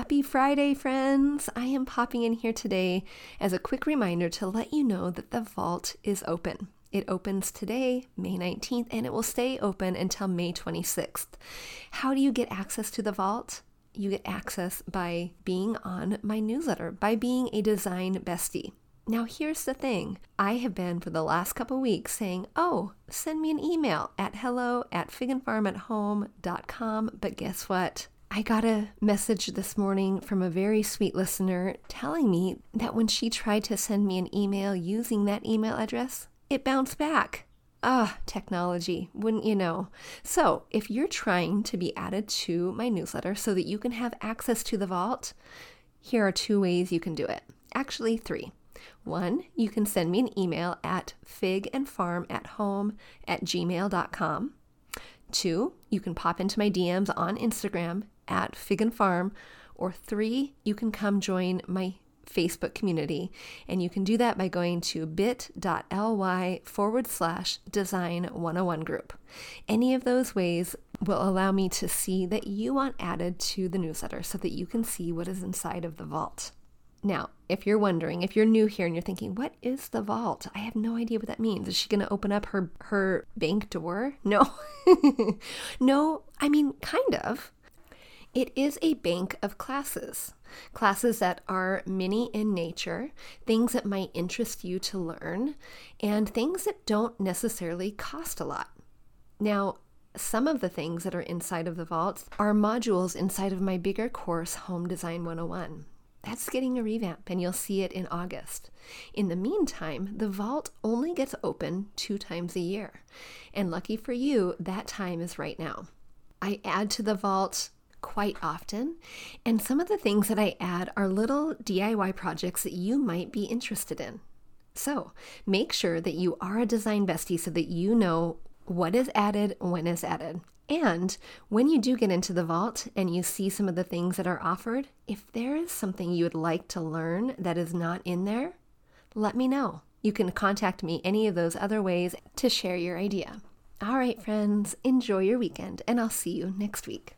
Happy Friday, friends! I am popping in here today as a quick reminder to let you know that the vault is open. It opens today, May 19th, and it will stay open until May 26th. How do you get access to the vault? You get access by being on my newsletter, by being a design bestie. Now, here's the thing I have been for the last couple weeks saying, oh, send me an email at hello at figandfarmathome.com. But guess what? I got a message this morning from a very sweet listener telling me that when she tried to send me an email using that email address, it bounced back. Ah, technology, wouldn't you know? So, if you're trying to be added to my newsletter so that you can have access to the vault, here are two ways you can do it. Actually, three. One, you can send me an email at figandfarmathome at gmail.com. Two, you can pop into my DMs on Instagram at Fig and Farm, or three, you can come join my Facebook community. And you can do that by going to bit.ly forward slash design 101 group. Any of those ways will allow me to see that you want added to the newsletter so that you can see what is inside of the vault. Now, if you're wondering, if you're new here and you're thinking, what is the vault? I have no idea what that means. Is she going to open up her her bank door? No. no, I mean kind of. It is a bank of classes, classes that are mini in nature, things that might interest you to learn, and things that don't necessarily cost a lot. Now, some of the things that are inside of the vault are modules inside of my bigger course, Home Design 101. That's getting a revamp, and you'll see it in August. In the meantime, the vault only gets open two times a year. And lucky for you, that time is right now. I add to the vault quite often. And some of the things that I add are little DIY projects that you might be interested in. So make sure that you are a design bestie so that you know what is added, when is added. And when you do get into the vault and you see some of the things that are offered, if there is something you would like to learn that is not in there, let me know. You can contact me any of those other ways to share your idea. All right, friends, enjoy your weekend, and I'll see you next week.